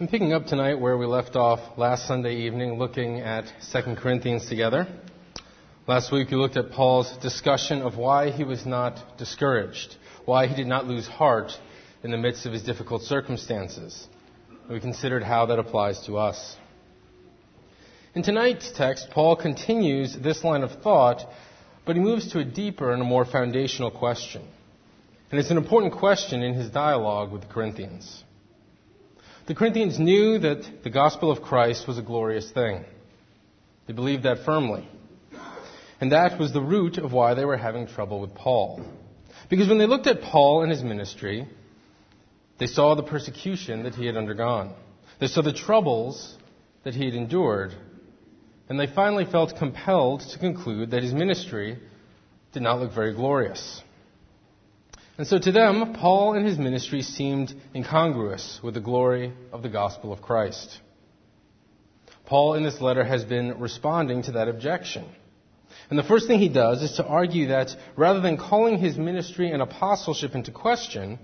I'm picking up tonight where we left off last Sunday evening, looking at 2 Corinthians together. Last week we looked at Paul's discussion of why he was not discouraged, why he did not lose heart in the midst of his difficult circumstances. We considered how that applies to us. In tonight's text, Paul continues this line of thought, but he moves to a deeper and a more foundational question. And it's an important question in his dialogue with the Corinthians. The Corinthians knew that the gospel of Christ was a glorious thing. They believed that firmly. And that was the root of why they were having trouble with Paul. Because when they looked at Paul and his ministry, they saw the persecution that he had undergone. They saw the troubles that he had endured. And they finally felt compelled to conclude that his ministry did not look very glorious. And so to them, Paul and his ministry seemed incongruous with the glory of the gospel of Christ. Paul in this letter has been responding to that objection. And the first thing he does is to argue that rather than calling his ministry and apostleship into question,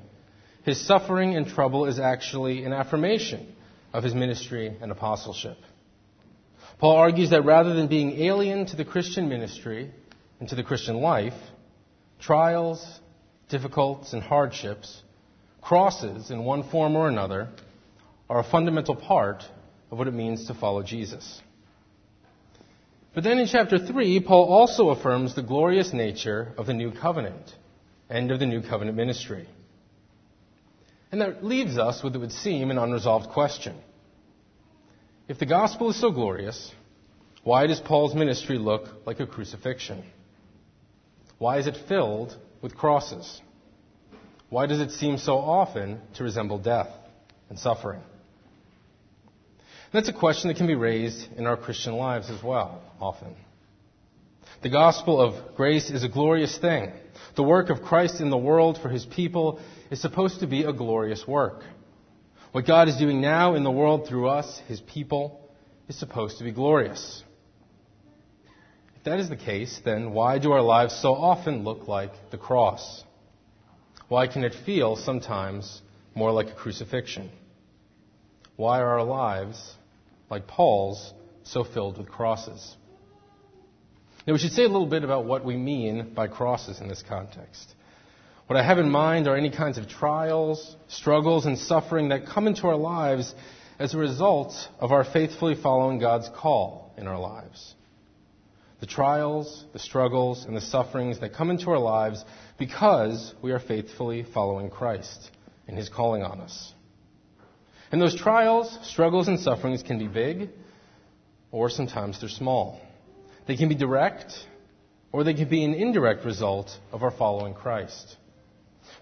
his suffering and trouble is actually an affirmation of his ministry and apostleship. Paul argues that rather than being alien to the Christian ministry and to the Christian life, trials, difficulties, and hardships, crosses in one form or another, are a fundamental part of what it means to follow Jesus. But then in chapter 3, Paul also affirms the glorious nature of the new covenant and of the new covenant ministry. And that leaves us with, it would seem, an unresolved question. If the gospel is so glorious, why does Paul's ministry look like a crucifixion? Why is it filled with crosses? Why does it seem so often to resemble death and suffering? That's a question that can be raised in our Christian lives as well, often. The gospel of grace is a glorious thing. The work of Christ in the world for his people is supposed to be a glorious work. What God is doing now in the world through us, his people, is supposed to be glorious. That is the case, then why do our lives so often look like the cross? Why can it feel sometimes more like a crucifixion? Why are our lives, like Paul's, so filled with crosses? Now, we should say a little bit about what we mean by crosses in this context. What I have in mind are any kinds of trials, struggles, and suffering that come into our lives as a result of our faithfully following God's call in our lives. The trials, the struggles, and the sufferings that come into our lives because we are faithfully following Christ and His calling on us. And those trials, struggles, and sufferings can be big, or sometimes they're small. They can be direct, or they can be an indirect result of our following Christ.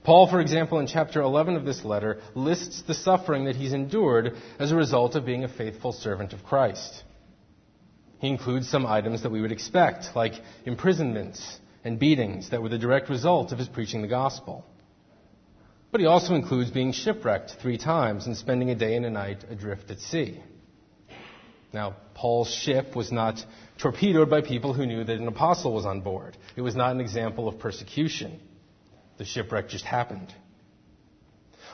Paul, for example, in chapter 11 of this letter, lists the suffering that he's endured as a result of being a faithful servant of Christ. He includes some items that we would expect, like imprisonments and beatings that were the direct result of his preaching the gospel. But he also includes being shipwrecked three times and spending a day and a night adrift at sea. Now, Paul's ship was not torpedoed by people who knew that an apostle was on board. It was not an example of persecution. The shipwreck just happened.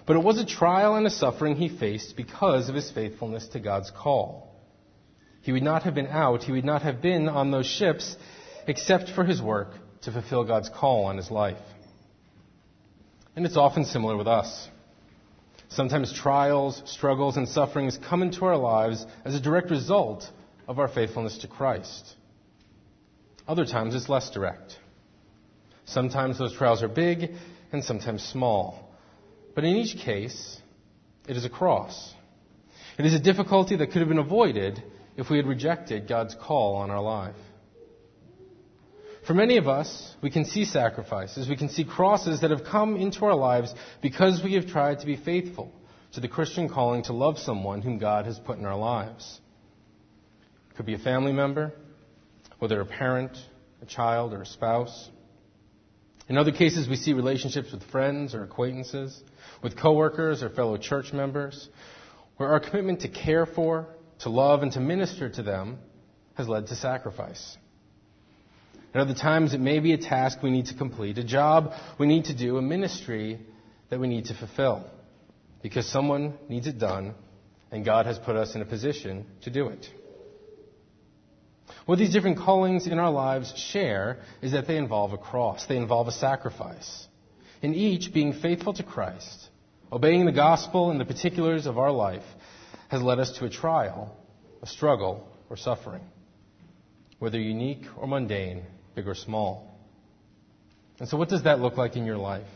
But it was a trial and a suffering he faced because of his faithfulness to God's call. He would not have been out, he would not have been on those ships except for his work to fulfill God's call on his life. And it's often similar with us. Sometimes trials, struggles, and sufferings come into our lives as a direct result of our faithfulness to Christ. Other times it's less direct. Sometimes those trials are big and sometimes small. But in each case, it is a cross. It is a difficulty that could have been avoided if we had rejected God's call on our life. For many of us, we can see sacrifices, we can see crosses that have come into our lives because we have tried to be faithful to the Christian calling to love someone whom God has put in our lives. It could be a family member, whether a parent, a child, or a spouse. In other cases, we see relationships with friends or acquaintances, with coworkers or fellow church members, where our commitment to care for, to love, and to minister to them has led to sacrifice. At other times, it may be a task we need to complete, a job we need to do, a ministry that we need to fulfill. Because someone needs it done, and God has put us in a position to do it. What these different callings in our lives share is that they involve a cross, they involve a sacrifice. In each, being faithful to Christ, obeying the gospel and the particulars of our life, has led us to a trial, a struggle, or suffering, whether unique or mundane, big or small. And so, what does that look like in your life?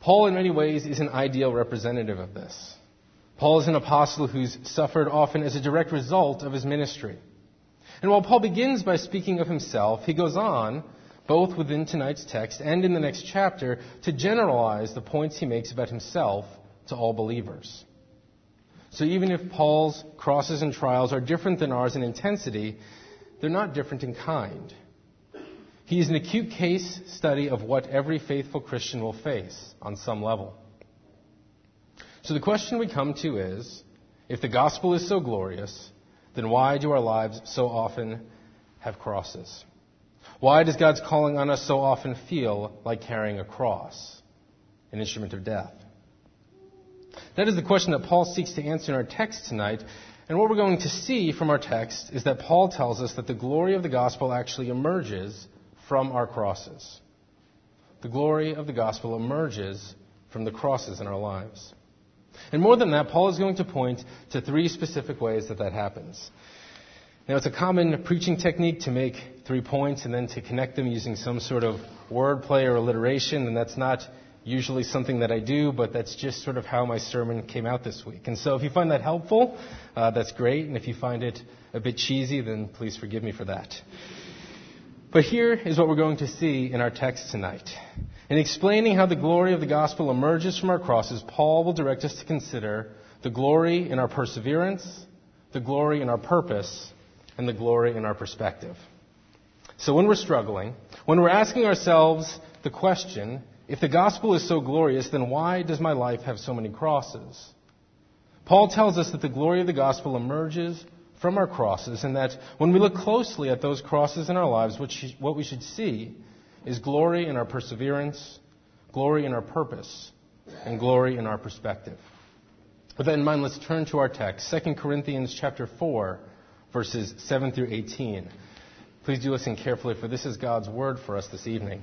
Paul, in many ways, is an ideal representative of this. Paul is an apostle who's suffered often as a direct result of his ministry. And while Paul begins by speaking of himself, he goes on, both within tonight's text and in the next chapter, to generalize the points he makes about himself to all believers. So even if Paul's crosses and trials are different than ours in intensity, they're not different in kind. He is an acute case study of what every faithful Christian will face on some level. So the question we come to is if the gospel is so glorious, then why do our lives so often have crosses? Why does God's calling on us so often feel like carrying a cross, an instrument of death? That is the question that Paul seeks to answer in our text tonight. And what we're going to see from our text is that Paul tells us that the glory of the gospel actually emerges from our crosses. The glory of the gospel emerges from the crosses in our lives. And more than that, Paul is going to point to three specific ways that that happens. Now, it's a common preaching technique to make three points and then to connect them using some sort of wordplay or alliteration, and that's not usually something that I do, but that's just sort of how my sermon came out this week. And so if you find that helpful, uh, that's great, and if you find it a bit cheesy, then please forgive me for that. But here is what we're going to see in our text tonight. In explaining how the glory of the gospel emerges from our crosses, Paul will direct us to consider the glory in our perseverance, the glory in our purpose, and the glory in our perspective. So when we're struggling, when we're asking ourselves the question, if the gospel is so glorious, then why does my life have so many crosses? Paul tells us that the glory of the gospel emerges from our crosses, and that when we look closely at those crosses in our lives, what we should see is glory in our perseverance, glory in our purpose, and glory in our perspective. With that in mind, let's turn to our text, 2 Corinthians chapter 4, verses 7 through 18. Please do listen carefully, for this is God's word for us this evening.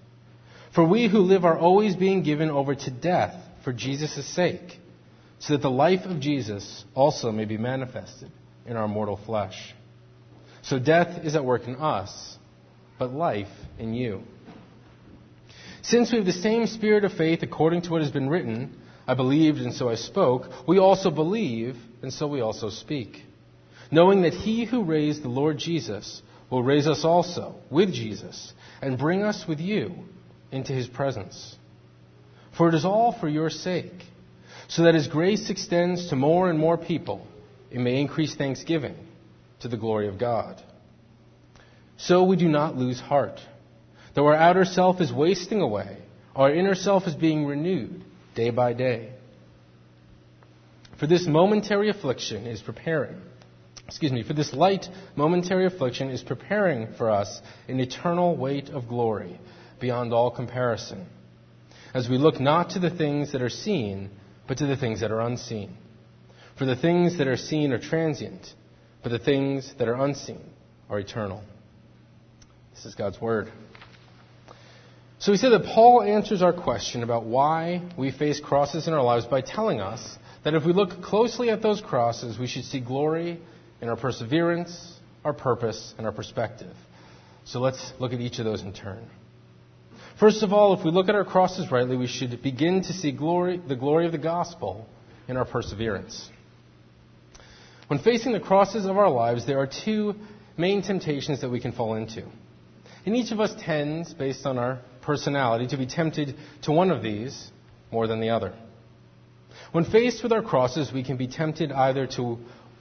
For we who live are always being given over to death for Jesus' sake, so that the life of Jesus also may be manifested in our mortal flesh. So death is at work in us but life in you. Since we have the same spirit of faith according to what has been written, I believed and so I spoke, we also believe and so we also speak. Knowing that he who raised the Lord Jesus will raise us also with Jesus and bring us with you into his presence. For it is all for your sake, so that as grace extends to more and more people, it may increase thanksgiving to the glory of God. So we do not lose heart. Though our outer self is wasting away, our inner self is being renewed day by day. For this momentary affliction is preparing, excuse me, for this light momentary affliction is preparing for us an eternal weight of glory beyond all comparison, as we look not to the things that are seen, but to the things that are unseen. For the things that are seen are transient, but the things that are unseen are eternal. This is God's Word. So we see that Paul answers our question about why we face crosses in our lives by telling us that if we look closely at those crosses, we should see glory in our perseverance, our purpose, and our perspective. So let's look at each of those in turn. First of all, if we look at our crosses rightly, we should begin to see glory, the glory of the gospel in our perseverance. When facing the crosses of our lives, there are two main temptations that we can fall into. And each of us tends, based on our personality, to be tempted to one of these more than the other. When faced with our crosses, we can be tempted either to,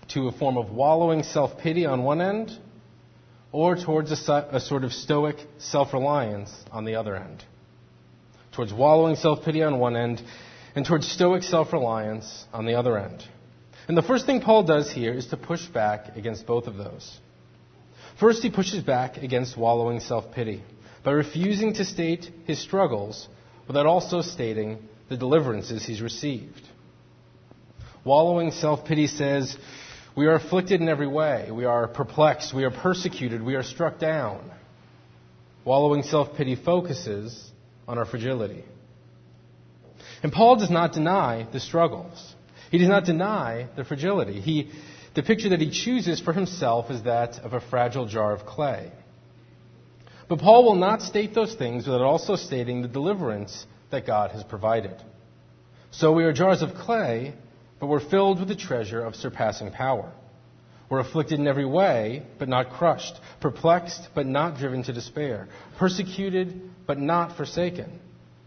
to a form of wallowing self pity on one end or towards a, a sort of stoic self reliance on the other end. Towards wallowing self pity on one end and towards stoic self reliance on the other end. And the first thing Paul does here is to push back against both of those. First, he pushes back against wallowing self pity by refusing to state his struggles without also stating the deliverances he's received. Wallowing self pity says, We are afflicted in every way. We are perplexed. We are persecuted. We are struck down. Wallowing self pity focuses on our fragility. And Paul does not deny the struggles. He does not deny the fragility. He, the picture that he chooses for himself is that of a fragile jar of clay. But Paul will not state those things without also stating the deliverance that God has provided. So we are jars of clay, but we're filled with the treasure of surpassing power. We're afflicted in every way, but not crushed, perplexed, but not driven to despair, persecuted, but not forsaken,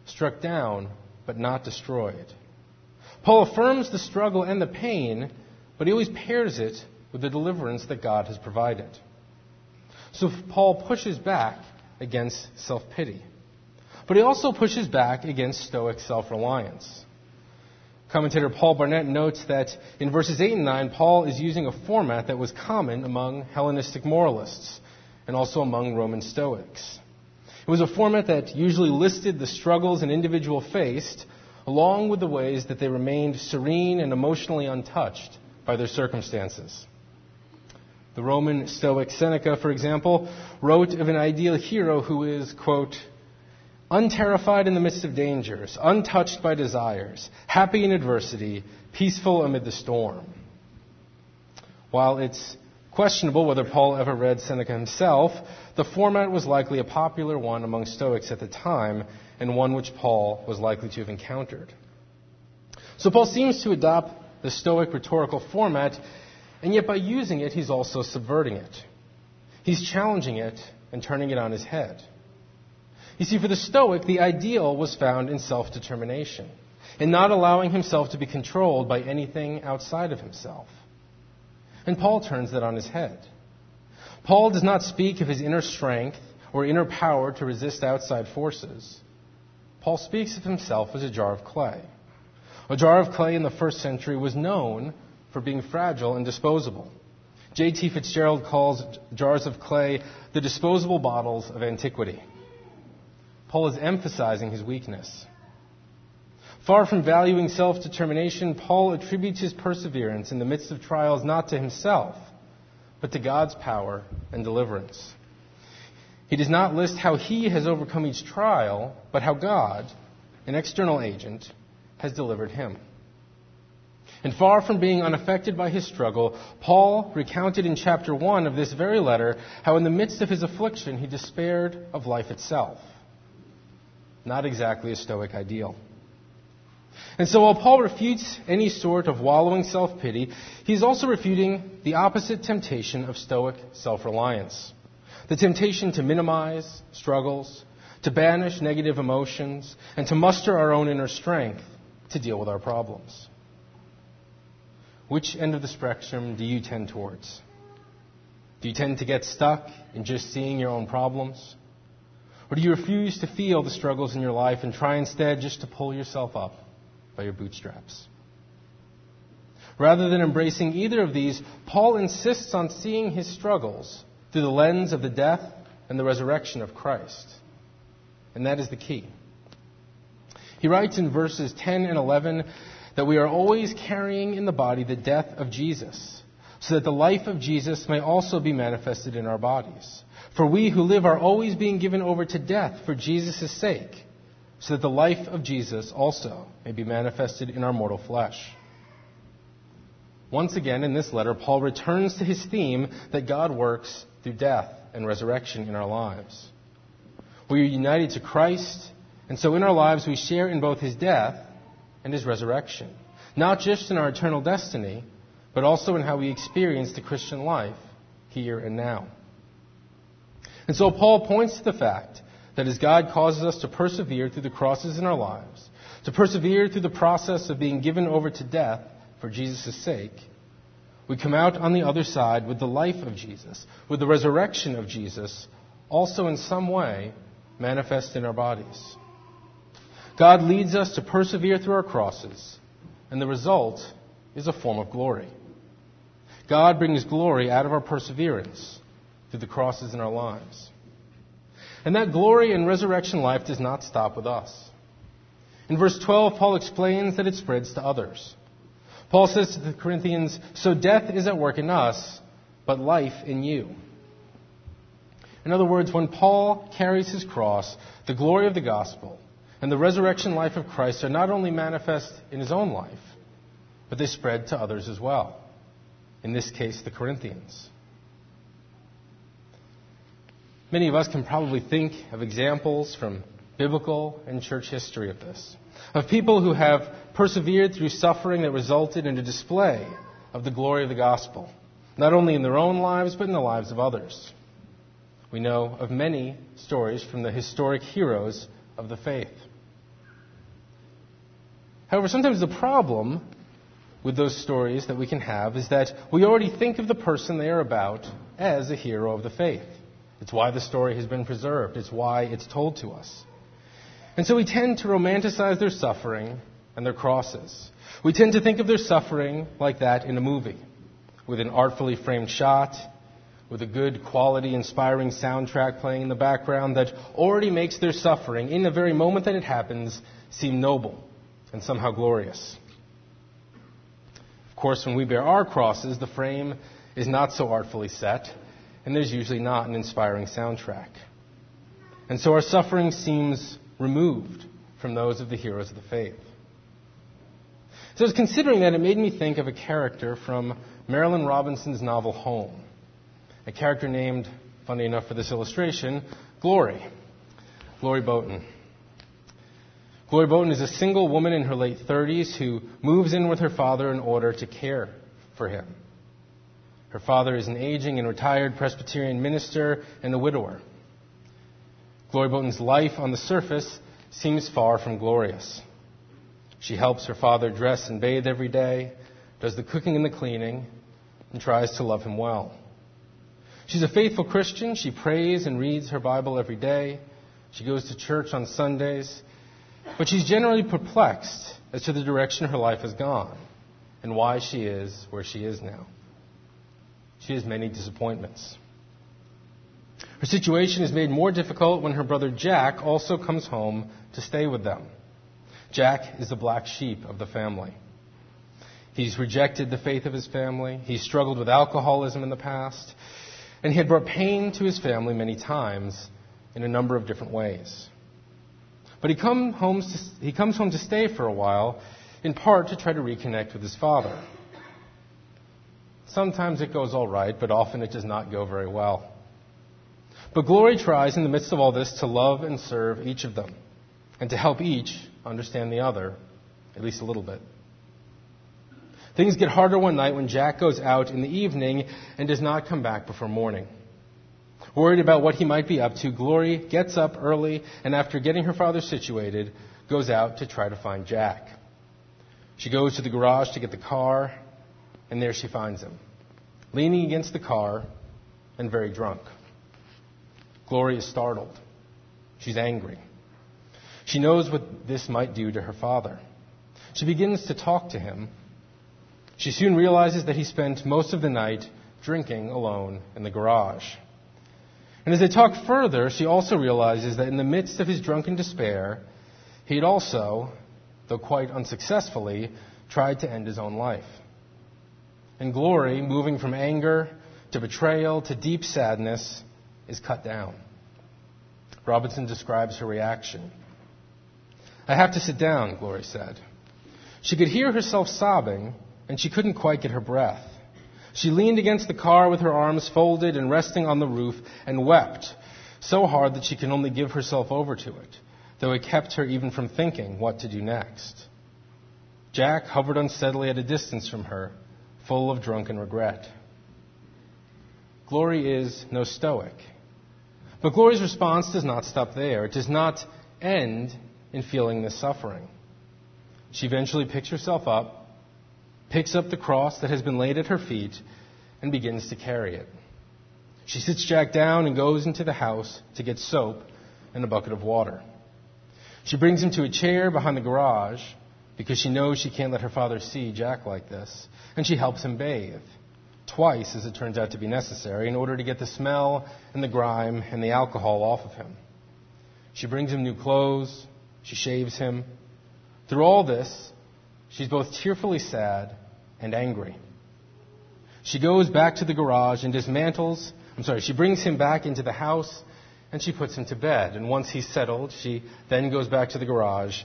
struck down, but not destroyed. Paul affirms the struggle and the pain, but he always pairs it with the deliverance that God has provided. So Paul pushes back against self pity. But he also pushes back against Stoic self reliance. Commentator Paul Barnett notes that in verses 8 and 9, Paul is using a format that was common among Hellenistic moralists and also among Roman Stoics. It was a format that usually listed the struggles an individual faced along with the ways that they remained serene and emotionally untouched by their circumstances. The Roman Stoic Seneca, for example, wrote of an ideal hero who is, quote, unterrified in the midst of dangers, untouched by desires, happy in adversity, peaceful amid the storm. While it's questionable whether Paul ever read Seneca himself, the format was likely a popular one among Stoics at the time and one which Paul was likely to have encountered. So Paul seems to adopt the Stoic rhetorical format and yet, by using it, he's also subverting it. He's challenging it and turning it on his head. You see, for the Stoic, the ideal was found in self determination, in not allowing himself to be controlled by anything outside of himself. And Paul turns that on his head. Paul does not speak of his inner strength or inner power to resist outside forces. Paul speaks of himself as a jar of clay. A jar of clay in the first century was known for being fragile and disposable. J.T. Fitzgerald calls jars of clay the disposable bottles of antiquity. Paul is emphasizing his weakness. Far from valuing self determination, Paul attributes his perseverance in the midst of trials not to himself, but to God's power and deliverance. He does not list how he has overcome each trial, but how God, an external agent, has delivered him. And far from being unaffected by his struggle, Paul recounted in chapter 1 of this very letter how in the midst of his affliction he despaired of life itself. Not exactly a Stoic ideal. And so while Paul refutes any sort of wallowing self pity, he's also refuting the opposite temptation of Stoic self reliance the temptation to minimize struggles, to banish negative emotions, and to muster our own inner strength to deal with our problems. Which end of the spectrum do you tend towards? Do you tend to get stuck in just seeing your own problems? Or do you refuse to feel the struggles in your life and try instead just to pull yourself up by your bootstraps? Rather than embracing either of these, Paul insists on seeing his struggles through the lens of the death and the resurrection of Christ. And that is the key. He writes in verses 10 and 11 that we are always carrying in the body the death of Jesus, so that the life of Jesus may also be manifested in our bodies. For we who live are always being given over to death for Jesus' sake, so that the life of Jesus also may be manifested in our mortal flesh. Once again, in this letter, Paul returns to his theme that God works through death and resurrection in our lives. We are united to Christ, and so in our lives we share in both his death and his resurrection. Not just in our eternal destiny, but also in how we experience the Christian life here and now. And so Paul points to the fact that as God causes us to persevere through the crosses in our lives, to persevere through the process of being given over to death for Jesus' sake, we come out on the other side with the life of Jesus, with the resurrection of Jesus, also in some way manifest in our bodies. God leads us to persevere through our crosses, and the result is a form of glory. God brings glory out of our perseverance through the crosses in our lives. And that glory and resurrection life does not stop with us. In verse 12, Paul explains that it spreads to others. Paul says to the Corinthians, So death is at work in us, but life in you. In other words, when Paul carries his cross, the glory of the gospel and the resurrection life of Christ are not only manifest in his own life, but they spread to others as well. In this case, the Corinthians. Many of us can probably think of examples from biblical and church history of this, of people who have persevered through suffering that resulted in a display of the glory of the gospel, not only in their own lives, but in the lives of others. We know of many stories from the historic heroes of the faith. However, sometimes the problem with those stories that we can have is that we already think of the person they are about as a hero of the faith. It's why the story has been preserved, it's why it's told to us. And so we tend to romanticize their suffering and their crosses. We tend to think of their suffering like that in a movie, with an artfully framed shot, with a good quality, inspiring soundtrack playing in the background that already makes their suffering, in the very moment that it happens, seem noble and somehow glorious. Course, when we bear our crosses, the frame is not so artfully set, and there's usually not an inspiring soundtrack. And so our suffering seems removed from those of the heroes of the faith. So, as considering that, it made me think of a character from Marilynne Robinson's novel Home. A character named, funny enough for this illustration, Glory. Glory Boughton. Glory Boughton is a single woman in her late 30s who moves in with her father in order to care for him. Her father is an aging and retired Presbyterian minister and a widower. Glory Boughton's life on the surface seems far from glorious. She helps her father dress and bathe every day, does the cooking and the cleaning, and tries to love him well. She's a faithful Christian. She prays and reads her Bible every day. She goes to church on Sundays. But she's generally perplexed as to the direction her life has gone and why she is where she is now. She has many disappointments. Her situation is made more difficult when her brother Jack also comes home to stay with them. Jack is the black sheep of the family. He's rejected the faith of his family. He's struggled with alcoholism in the past. And he had brought pain to his family many times in a number of different ways. But he, come home to, he comes home to stay for a while, in part to try to reconnect with his father. Sometimes it goes all right, but often it does not go very well. But Glory tries in the midst of all this to love and serve each of them and to help each understand the other, at least a little bit. Things get harder one night when Jack goes out in the evening and does not come back before morning. Worried about what he might be up to, Glory gets up early and, after getting her father situated, goes out to try to find Jack. She goes to the garage to get the car, and there she finds him, leaning against the car and very drunk. Glory is startled. She's angry. She knows what this might do to her father. She begins to talk to him. She soon realizes that he spent most of the night drinking alone in the garage. And as they talk further, she also realizes that in the midst of his drunken despair, he had also, though quite unsuccessfully, tried to end his own life. And Glory, moving from anger to betrayal to deep sadness, is cut down. Robinson describes her reaction. I have to sit down, Glory said. She could hear herself sobbing, and she couldn't quite get her breath. She leaned against the car with her arms folded and resting on the roof and wept so hard that she could only give herself over to it, though it kept her even from thinking what to do next. Jack hovered unsteadily at a distance from her, full of drunken regret. Glory is no stoic. But Glory's response does not stop there. It does not end in feeling this suffering. she eventually picks herself up, picks up the cross that has been laid at her feet, and begins to carry it. She sits Jack down and goes into the house to get soap and a bucket of water. She brings him to a chair behind the garage because she knows she can't let her father see Jack like this, and she helps him bathe. Twice, as it turns out to be necessary, in order to get the smell and the grime and the alcohol off of him. She brings him new clothes, she shaves him. Through all this, she's both tearfully sad and angry. She goes back to the garage and dismantles, I'm sorry, she brings him back into the house and she puts him to bed. And once he's settled, she then goes back to the garage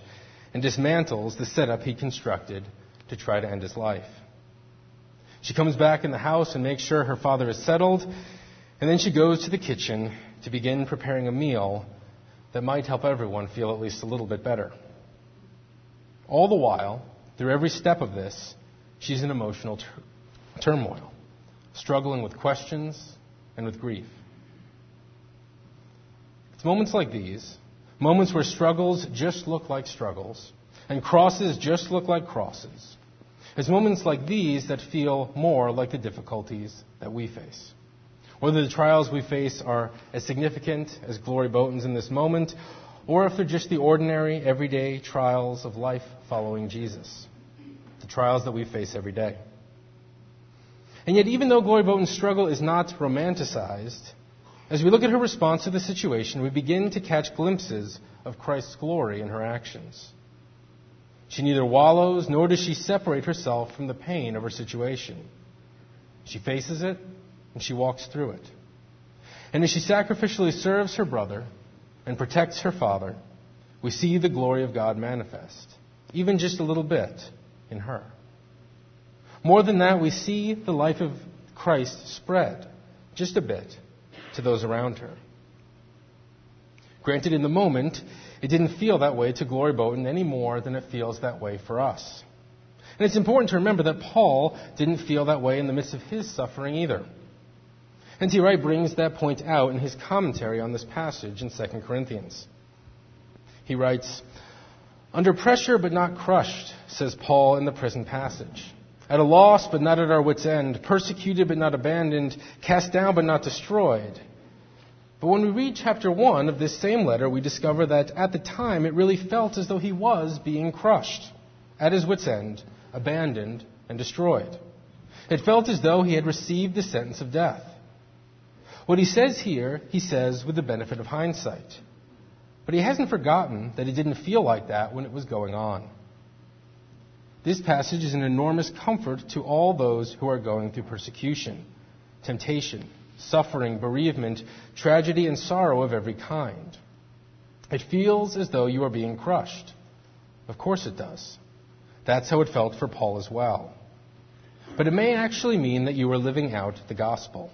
and dismantles the setup he constructed to try to end his life. She comes back in the house and makes sure her father is settled, and then she goes to the kitchen to begin preparing a meal that might help everyone feel at least a little bit better. All the while, through every step of this, she's in emotional tur- turmoil, struggling with questions and with grief. It's moments like these, moments where struggles just look like struggles, and crosses just look like crosses. It's moments like these that feel more like the difficulties that we face. Whether the trials we face are as significant as Glory Boughton's in this moment, or if they're just the ordinary, everyday trials of life following Jesus. Trials that we face every day. And yet, even though Glory Boughton's struggle is not romanticized, as we look at her response to the situation, we begin to catch glimpses of Christ's glory in her actions. She neither wallows nor does she separate herself from the pain of her situation. She faces it and she walks through it. And as she sacrificially serves her brother and protects her father, we see the glory of God manifest, even just a little bit in her. More than that, we see the life of Christ spread just a bit to those around her. Granted, in the moment, it didn't feel that way to Glory Boughton any more than it feels that way for us. And it's important to remember that Paul didn't feel that way in the midst of his suffering either. And N.T. Wright brings that point out in his commentary on this passage in 2 Corinthians. He writes, Under pressure but not crushed, says Paul in the prison passage. At a loss but not at our wits' end, persecuted but not abandoned, cast down but not destroyed. But when we read chapter 1 of this same letter, we discover that at the time it really felt as though he was being crushed, at his wits' end, abandoned, and destroyed. It felt as though he had received the sentence of death. What he says here, he says with the benefit of hindsight. But he hasn't forgotten that it didn't feel like that when it was going on. This passage is an enormous comfort to all those who are going through persecution, temptation, suffering, bereavement, tragedy, and sorrow of every kind. It feels as though you are being crushed. Of course it does. That's how it felt for Paul as well. But it may actually mean that you are living out the gospel.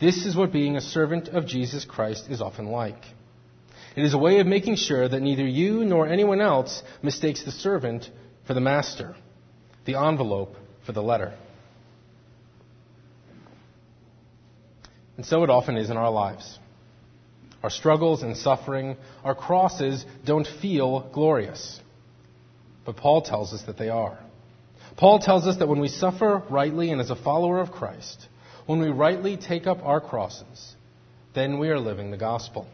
This is what being a servant of Jesus Christ is often like. It is a way of making sure that neither you nor anyone else mistakes the servant for the master, the envelope for the letter. And so it often is in our lives. Our struggles and suffering, our crosses don't feel glorious. But Paul tells us that they are. Paul tells us that when we suffer rightly and as a follower of Christ, when we rightly take up our crosses, then we are living the gospel.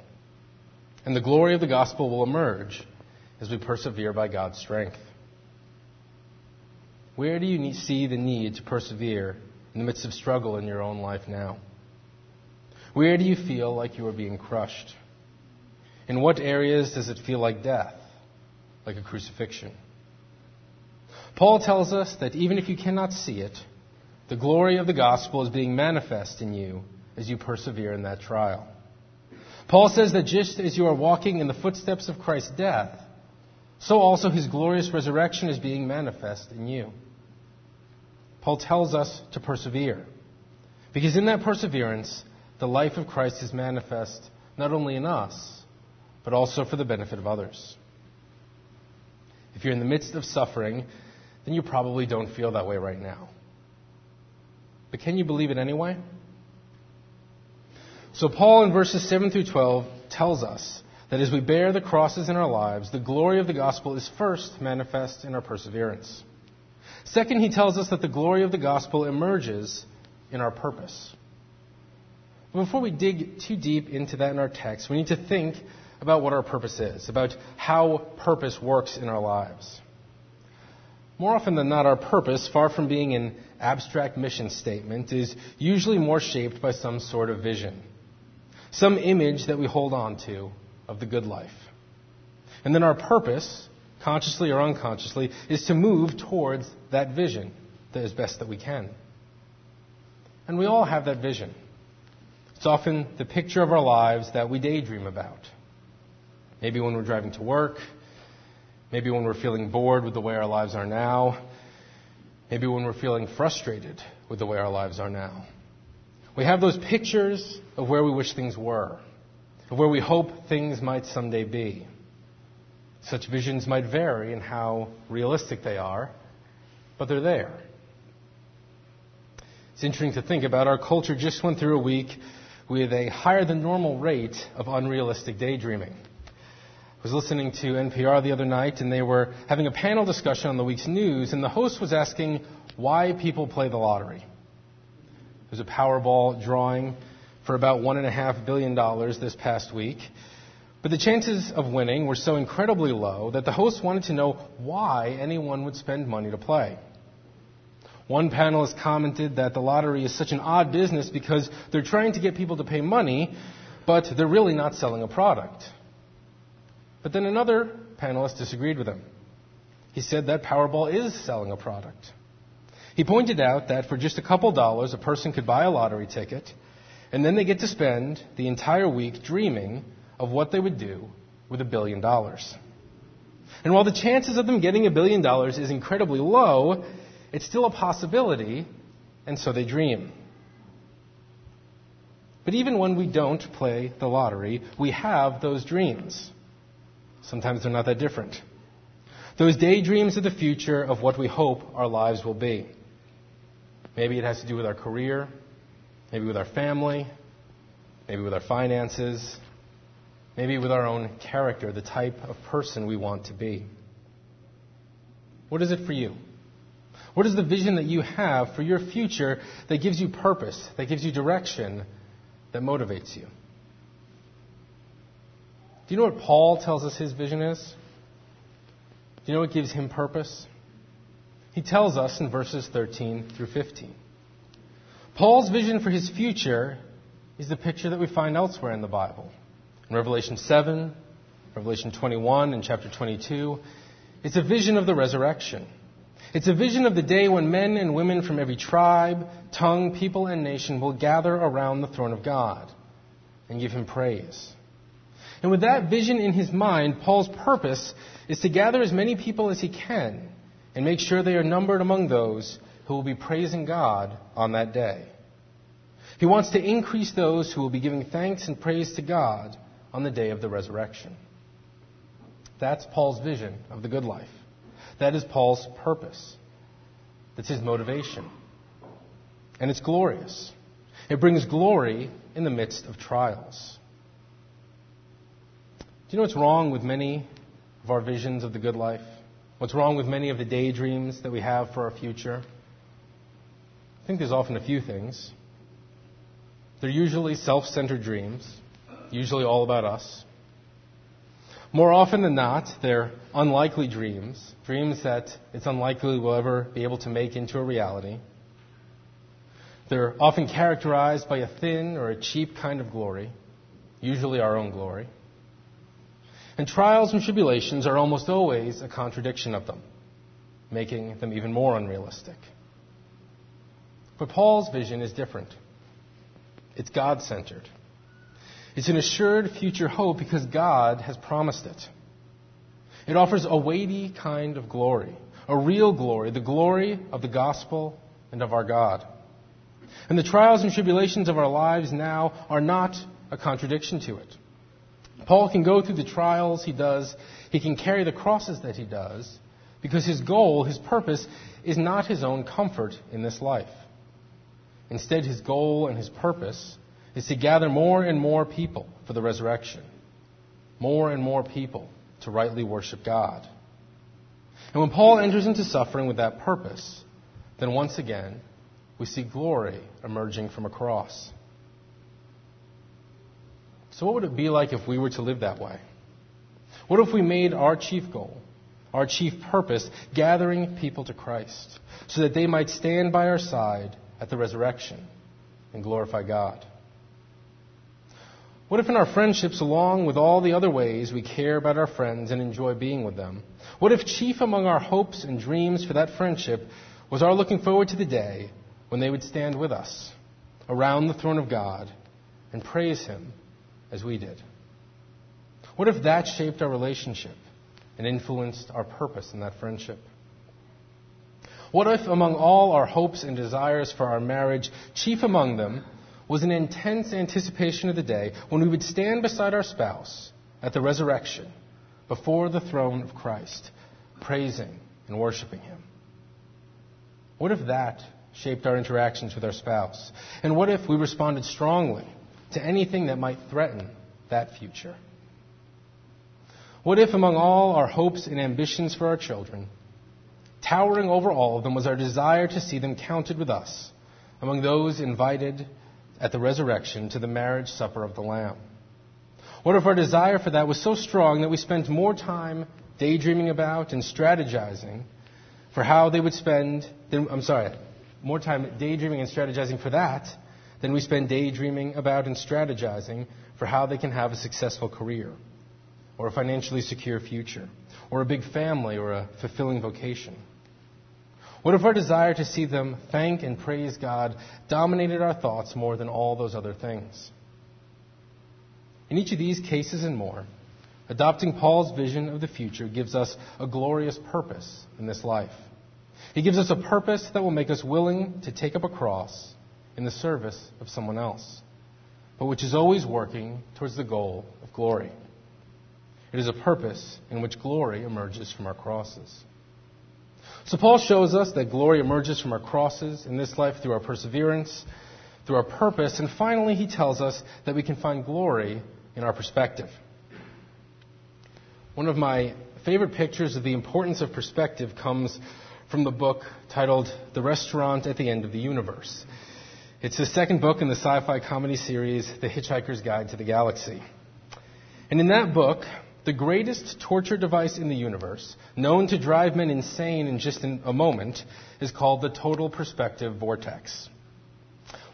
And the glory of the gospel will emerge as we persevere by God's strength. Where do you see the need to persevere in the midst of struggle in your own life now? Where do you feel like you are being crushed? In what areas does it feel like death, like a crucifixion? Paul tells us that even if you cannot see it, the glory of the gospel is being manifest in you as you persevere in that trial. Paul says that just as you are walking in the footsteps of Christ's death, so also his glorious resurrection is being manifest in you. Paul tells us to persevere, because in that perseverance, the life of Christ is manifest not only in us, but also for the benefit of others. If you're in the midst of suffering, then you probably don't feel that way right now. But can you believe it anyway? So, Paul in verses 7 through 12 tells us that as we bear the crosses in our lives, the glory of the gospel is first manifest in our perseverance. Second, he tells us that the glory of the gospel emerges in our purpose. But before we dig too deep into that in our text, we need to think about what our purpose is, about how purpose works in our lives. More often than not, our purpose, far from being an abstract mission statement, is usually more shaped by some sort of vision, some image that we hold on to of the good life. And then our purpose, consciously or unconsciously, is to move towards that vision as best that we can. And we all have that vision. It's often the picture of our lives that we daydream about. Maybe when we're driving to work, maybe when we're feeling bored with the way our lives are now, maybe when we're feeling frustrated with the way our lives are now. We have those pictures of where we wish things were, of where we hope things might someday be. Such visions might vary in how realistic they are, but they're there. It's interesting to think about. Our culture just went through a week with a higher than normal rate of unrealistic daydreaming. I was listening to NPR the other night, and they were having a panel discussion on the week's news, and the host was asking why people play the lottery. Was a Powerball drawing for about $1.5 billion this past week. But the chances of winning were so incredibly low that the host wanted to know why anyone would spend money to play. One panelist commented that the lottery is such an odd business because they're trying to get people to pay money, but they're really not selling a product. But then another panelist disagreed with him. He said that Powerball is selling a product. He pointed out that for just a couple dollars, a person could buy a lottery ticket, and then they get to spend the entire week dreaming of what they would do with a billion dollars. And while the chances of them getting a billion dollars is incredibly low, it's still a possibility, and so they dream. But even when we don't play the lottery, we have those dreams. Sometimes they're not that different. Those daydreams of the future of what we hope our lives will be. Maybe it has to do with our career, maybe with our family, maybe with our finances, maybe with our own character, the type of person we want to be. What is it for you? What is the vision that you have for your future that gives you purpose, that gives you direction, that motivates you? Do you know what Paul tells us his vision is? Do you know what gives him purpose? He tells us in verses 13 through 15. Paul's vision for his future is the picture that we find elsewhere in the Bible. In Revelation 7, Revelation 21, and chapter 22, it's a vision of the resurrection. It's a vision of the day when men and women from every tribe, tongue, people, and nation will gather around the throne of God and give him praise. And with that vision in his mind, Paul's purpose is to gather as many people as he can and make sure they are numbered among those who will be praising God on that day. He wants to increase those who will be giving thanks and praise to God on the day of the resurrection. That's Paul's vision of the good life. That is Paul's purpose. That's his motivation. And it's glorious. It brings glory in the midst of trials. Do you know what's wrong with many of our visions of the good life? What's wrong with many of the daydreams that we have for our future? I think there's often a few things. They're usually self centered dreams usually all about us. More often than not, they're unlikely dreams, dreams that it's unlikely we'll ever be able to make into a reality. They're often characterized by a thin or a cheap kind of glory, usually our own glory. And trials and tribulations are almost always a contradiction of them, making them even more unrealistic. But Paul's vision is different. It's God centered. It's an assured future hope because God has promised it. It offers a weighty kind of glory, a real glory, the glory of the gospel and of our God. And the trials and tribulations of our lives now are not a contradiction to it. Paul can go through the trials he does, he can carry the crosses that he does, because his goal, his purpose, is not his own comfort in this life. Instead, his goal and his purpose is to gather more and more people for the resurrection. more and more people to rightly worship God. And when Paul enters into suffering with that purpose, then once again, we see glory emerging from a cross. So, what would it be like if we were to live that way? What if we made our chief goal, our chief purpose, gathering people to Christ, so that they might stand by our side at the resurrection and glorify God? What if in our friendships, along with all the other ways we care about our friends and enjoy being with them, what if chief among our hopes and dreams for that friendship was our looking forward to the day when they would stand with us around the throne of God and praise Him as we did? What if that shaped our relationship and influenced our purpose in that friendship? What if, among all our hopes and desires for our marriage, chief among them was an intense anticipation of the day when we would stand beside our spouse at the resurrection before the throne of Christ, praising and worshiping Him? What if that shaped our interactions with our spouse? And what if we responded strongly to anything that might threaten that future? What if, among all our hopes and ambitions for our children, towering over all of them was our desire to see them counted with us among those invited at the resurrection to the marriage supper of the Lamb? What if our desire for that was so strong that we spent more time daydreaming about and strategizing for how they would spend, I'm sorry, more time daydreaming and strategizing for that than we spend daydreaming about and strategizing for how they can have a successful career? or a financially secure future, or a big family, or a fulfilling vocation? What if our desire to see them thank and praise God dominated our thoughts more than all those other things? In each of these cases and more, adopting Paul's vision of the future gives us a glorious purpose in this life. He gives us a purpose that will make us willing to take up a cross in the service of someone else, but which is always working towards the goal of glory. It is a purpose in which glory emerges from our crosses. So Paul shows us that glory emerges from our crosses in this life through our perseverance, through our purpose, and finally he tells us that we can find glory in our perspective. One of my favorite pictures of the importance of perspective comes from the book titled The Restaurant at the End of the Universe. It's the second book in the sci fi comedy series, The Hitchhiker's Guide to the Galaxy. And in that book, the greatest torture device in the universe, known to drive men insane in just a moment, is called the total perspective vortex.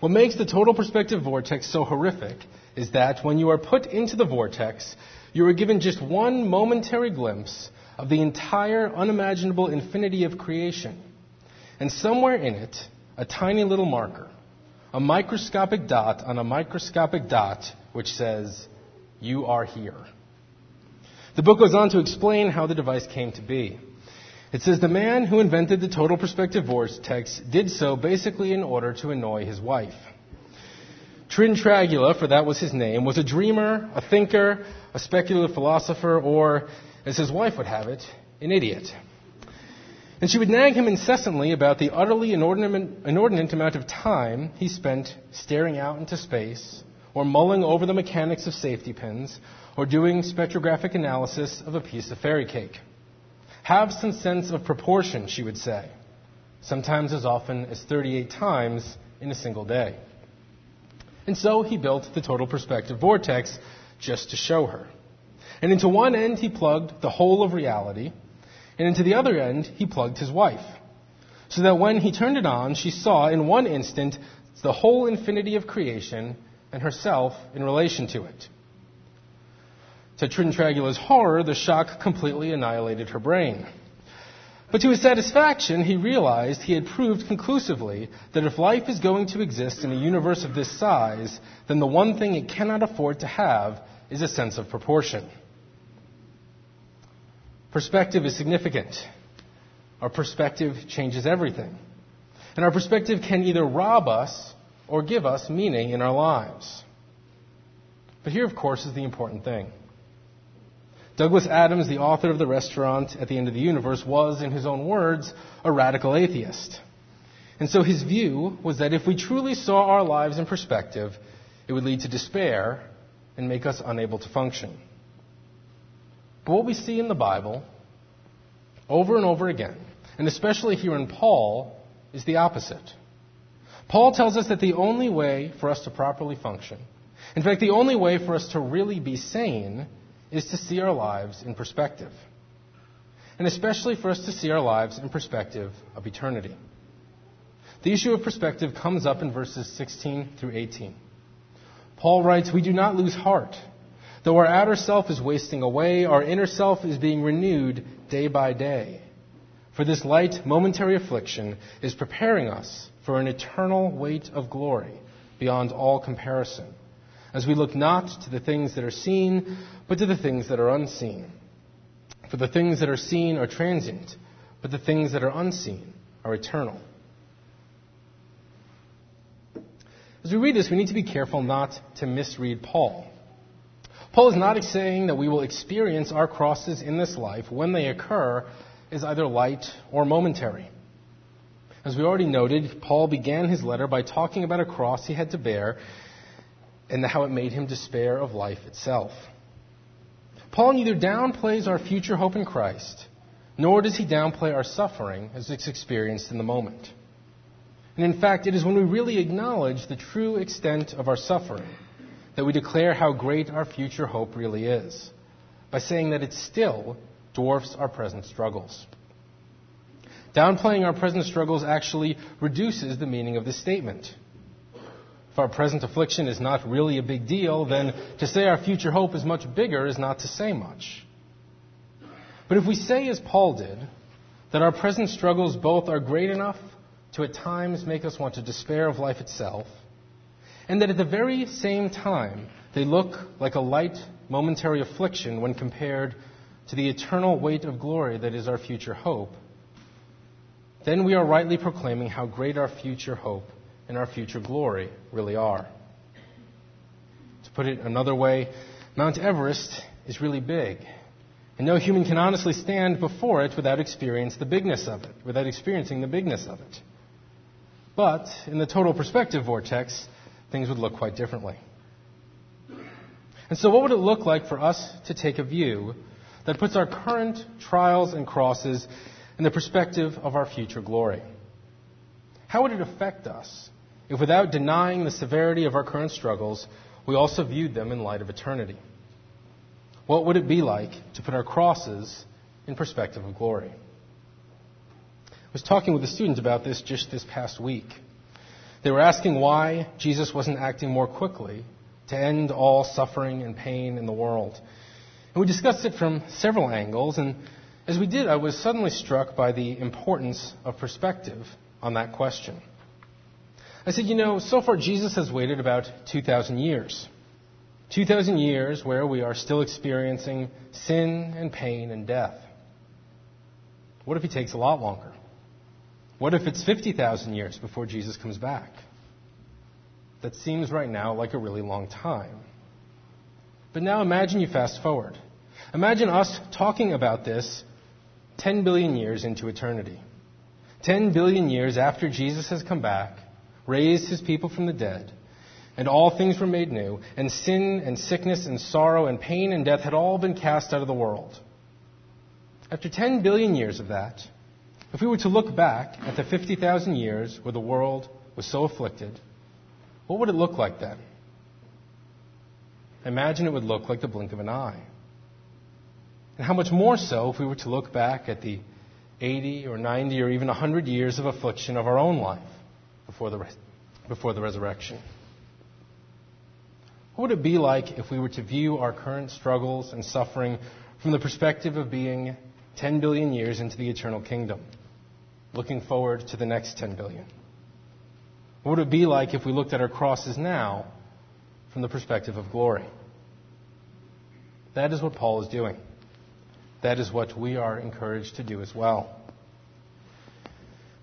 What makes the total perspective vortex so horrific is that when you are put into the vortex, you are given just one momentary glimpse of the entire unimaginable infinity of creation. And somewhere in it, a tiny little marker, a microscopic dot on a microscopic dot, which says, You are here. The book goes on to explain how the device came to be. It says the man who invented the total perspective vortex did so basically in order to annoy his wife. Trin Tragula, for that was his name, was a dreamer, a thinker, a speculative philosopher, or, as his wife would have it, an idiot. And she would nag him incessantly about the utterly inordinate, amount of time he spent staring out into space, or mulling over the mechanics of safety pins, or doing spectrographic analysis of a piece of fairy cake. Have some sense of proportion, she would say, sometimes as often as 38 times in a single day. And so he built the total perspective vortex just to show her. And into one end he plugged the whole of reality, and into the other end he plugged his wife. So that when he turned it on, she saw in one instant the whole infinity of creation and herself in relation to it. To Trin Tragula's horror, the shock completely annihilated her brain. But to his satisfaction, he realized he had proved conclusively that if life is going to exist in a universe of this size, then the one thing it cannot afford to have is a sense of proportion. Perspective is significant. Our perspective changes everything. And our perspective can either rob us or give us meaning in our lives. But here, of course, is the important thing. Douglas Adams, the author of The Restaurant at the End of the Universe, was, in his own words, a radical atheist. And so his view was that if we truly saw our lives in perspective, it would lead to despair and make us unable to function. But what we see in the Bible, over and over again, and especially here in Paul, is the opposite. Paul tells us that the only way for us to properly function, in fact, the only way for us to really be sane, is to see our lives in perspective. And especially for us to see our lives in perspective of eternity. The issue of perspective comes up in verses 16 through 18. Paul writes, We do not lose heart. Though our outer self is wasting away, our inner self is being renewed day by day. For this light, momentary affliction is preparing us for an eternal weight of glory beyond all comparison, as we look not to the things that are seen, but to the things that are unseen. For the things that are seen are transient, but the things that are unseen are eternal. As we read this, we need to be careful not to misread Paul. Paul is not saying that we will experience our crosses in this life when they occur as either light or momentary. As we already noted, Paul began his letter by talking about a cross he had to bear and how it made him despair of life itself. Paul neither downplays our future hope in Christ, nor does he downplay our suffering as it's experienced in the moment. And in fact, it is when we really acknowledge the true extent of our suffering that we declare how great our future hope really is, by saying that it still dwarfs our present struggles. Downplaying our present struggles actually reduces the meaning of this statement. If our present affliction is not really a big deal, then to say our future hope is much bigger is not to say much. But if we say, as Paul did, that our present struggles both are great enough to at times make us want to despair of life itself, and that at the very same time they look like a light, momentary affliction when compared to the eternal weight of glory that is our future hope, then we are rightly proclaiming how great our future hope and our future glory really are. To put it another way, Mount Everest is really big. And no human can honestly stand before it without experience the bigness of it, without experiencing the bigness of it. But in the total perspective vortex, things would look quite differently. And so, what would it look like for us to take a view that puts our current trials and crosses in the perspective of our future glory? How would it affect us if, without denying the severity of our current struggles, we also viewed them in light of eternity? What would it be like to put our crosses in perspective of glory? I was talking with a student about this just this past week. They were asking why Jesus wasn't acting more quickly to end all suffering and pain in the world. And we discussed it from several angles, and as we did, I was suddenly struck by the importance of perspective on that question. I said, you know, so far Jesus has waited about 2,000 years. 2,000 years where we are still experiencing sin and pain and death. What if he takes a lot longer? What if it's 50,000 years before Jesus comes back? That seems right now like a really long time. But now imagine you fast forward. Imagine us talking about this 10 billion years into eternity. 10 billion years after Jesus has come back, raised his people from the dead, and all things were made new, and sin and sickness and sorrow and pain and death had all been cast out of the world. After 10 billion years of that, if we were to look back at the 50,000 years where the world was so afflicted, what would it look like then? Imagine it would look like the blink of an eye. And how much more so if we were to look back at the 80 or 90 or even 100 years of affliction of our own life before the, before the resurrection? What would it be like if we were to view our current struggles and suffering from the perspective of being 10 billion years into the eternal kingdom? Looking forward to the next 10 billion? What would it be like if we looked at our crosses now from the perspective of glory? That is what Paul is doing. That is what we are encouraged to do as well.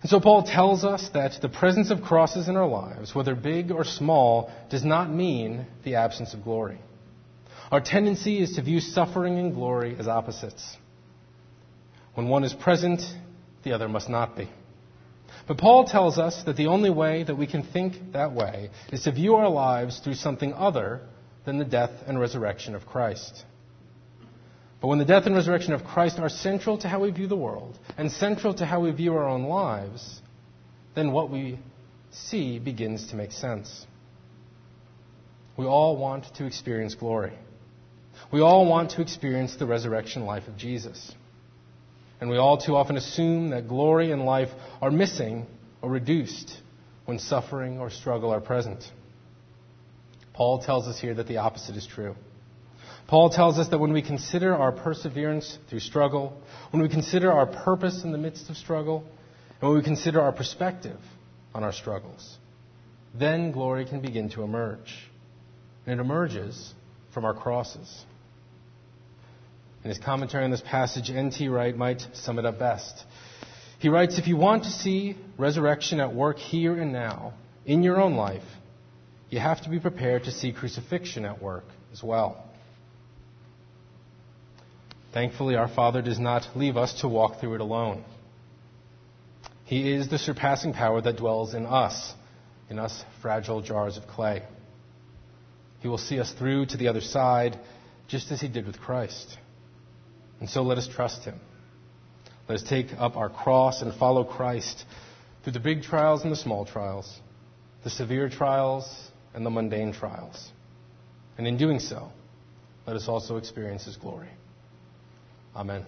And so Paul tells us that the presence of crosses in our lives, whether big or small, does not mean the absence of glory. Our tendency is to view suffering and glory as opposites. When one is present, the other must not be. But Paul tells us that the only way that we can think that way is to view our lives through something other than the death and resurrection of Christ. But when the death and resurrection of Christ are central to how we view the world and central to how we view our own lives, then what we see begins to make sense. We all want to experience glory. We all want to experience the resurrection life of Jesus. And we all too often assume that glory and life are missing or reduced when suffering or struggle are present. Paul tells us here that the opposite is true. Paul tells us that when we consider our perseverance through struggle, when we consider our purpose in the midst of struggle, and when we consider our perspective on our struggles, then glory can begin to emerge. And it emerges from our crosses. In his commentary on this passage, N.T. Wright might sum it up best. He writes If you want to see resurrection at work here and now, in your own life, you have to be prepared to see crucifixion at work as well. Thankfully, our Father does not leave us to walk through it alone. He is the surpassing power that dwells in us, in us fragile jars of clay. He will see us through to the other side, just as He did with Christ. And so let us trust Him. Let us take up our cross and follow Christ through the big trials and the small trials, the severe trials and the mundane trials. And in doing so, let us also experience His glory. Amen.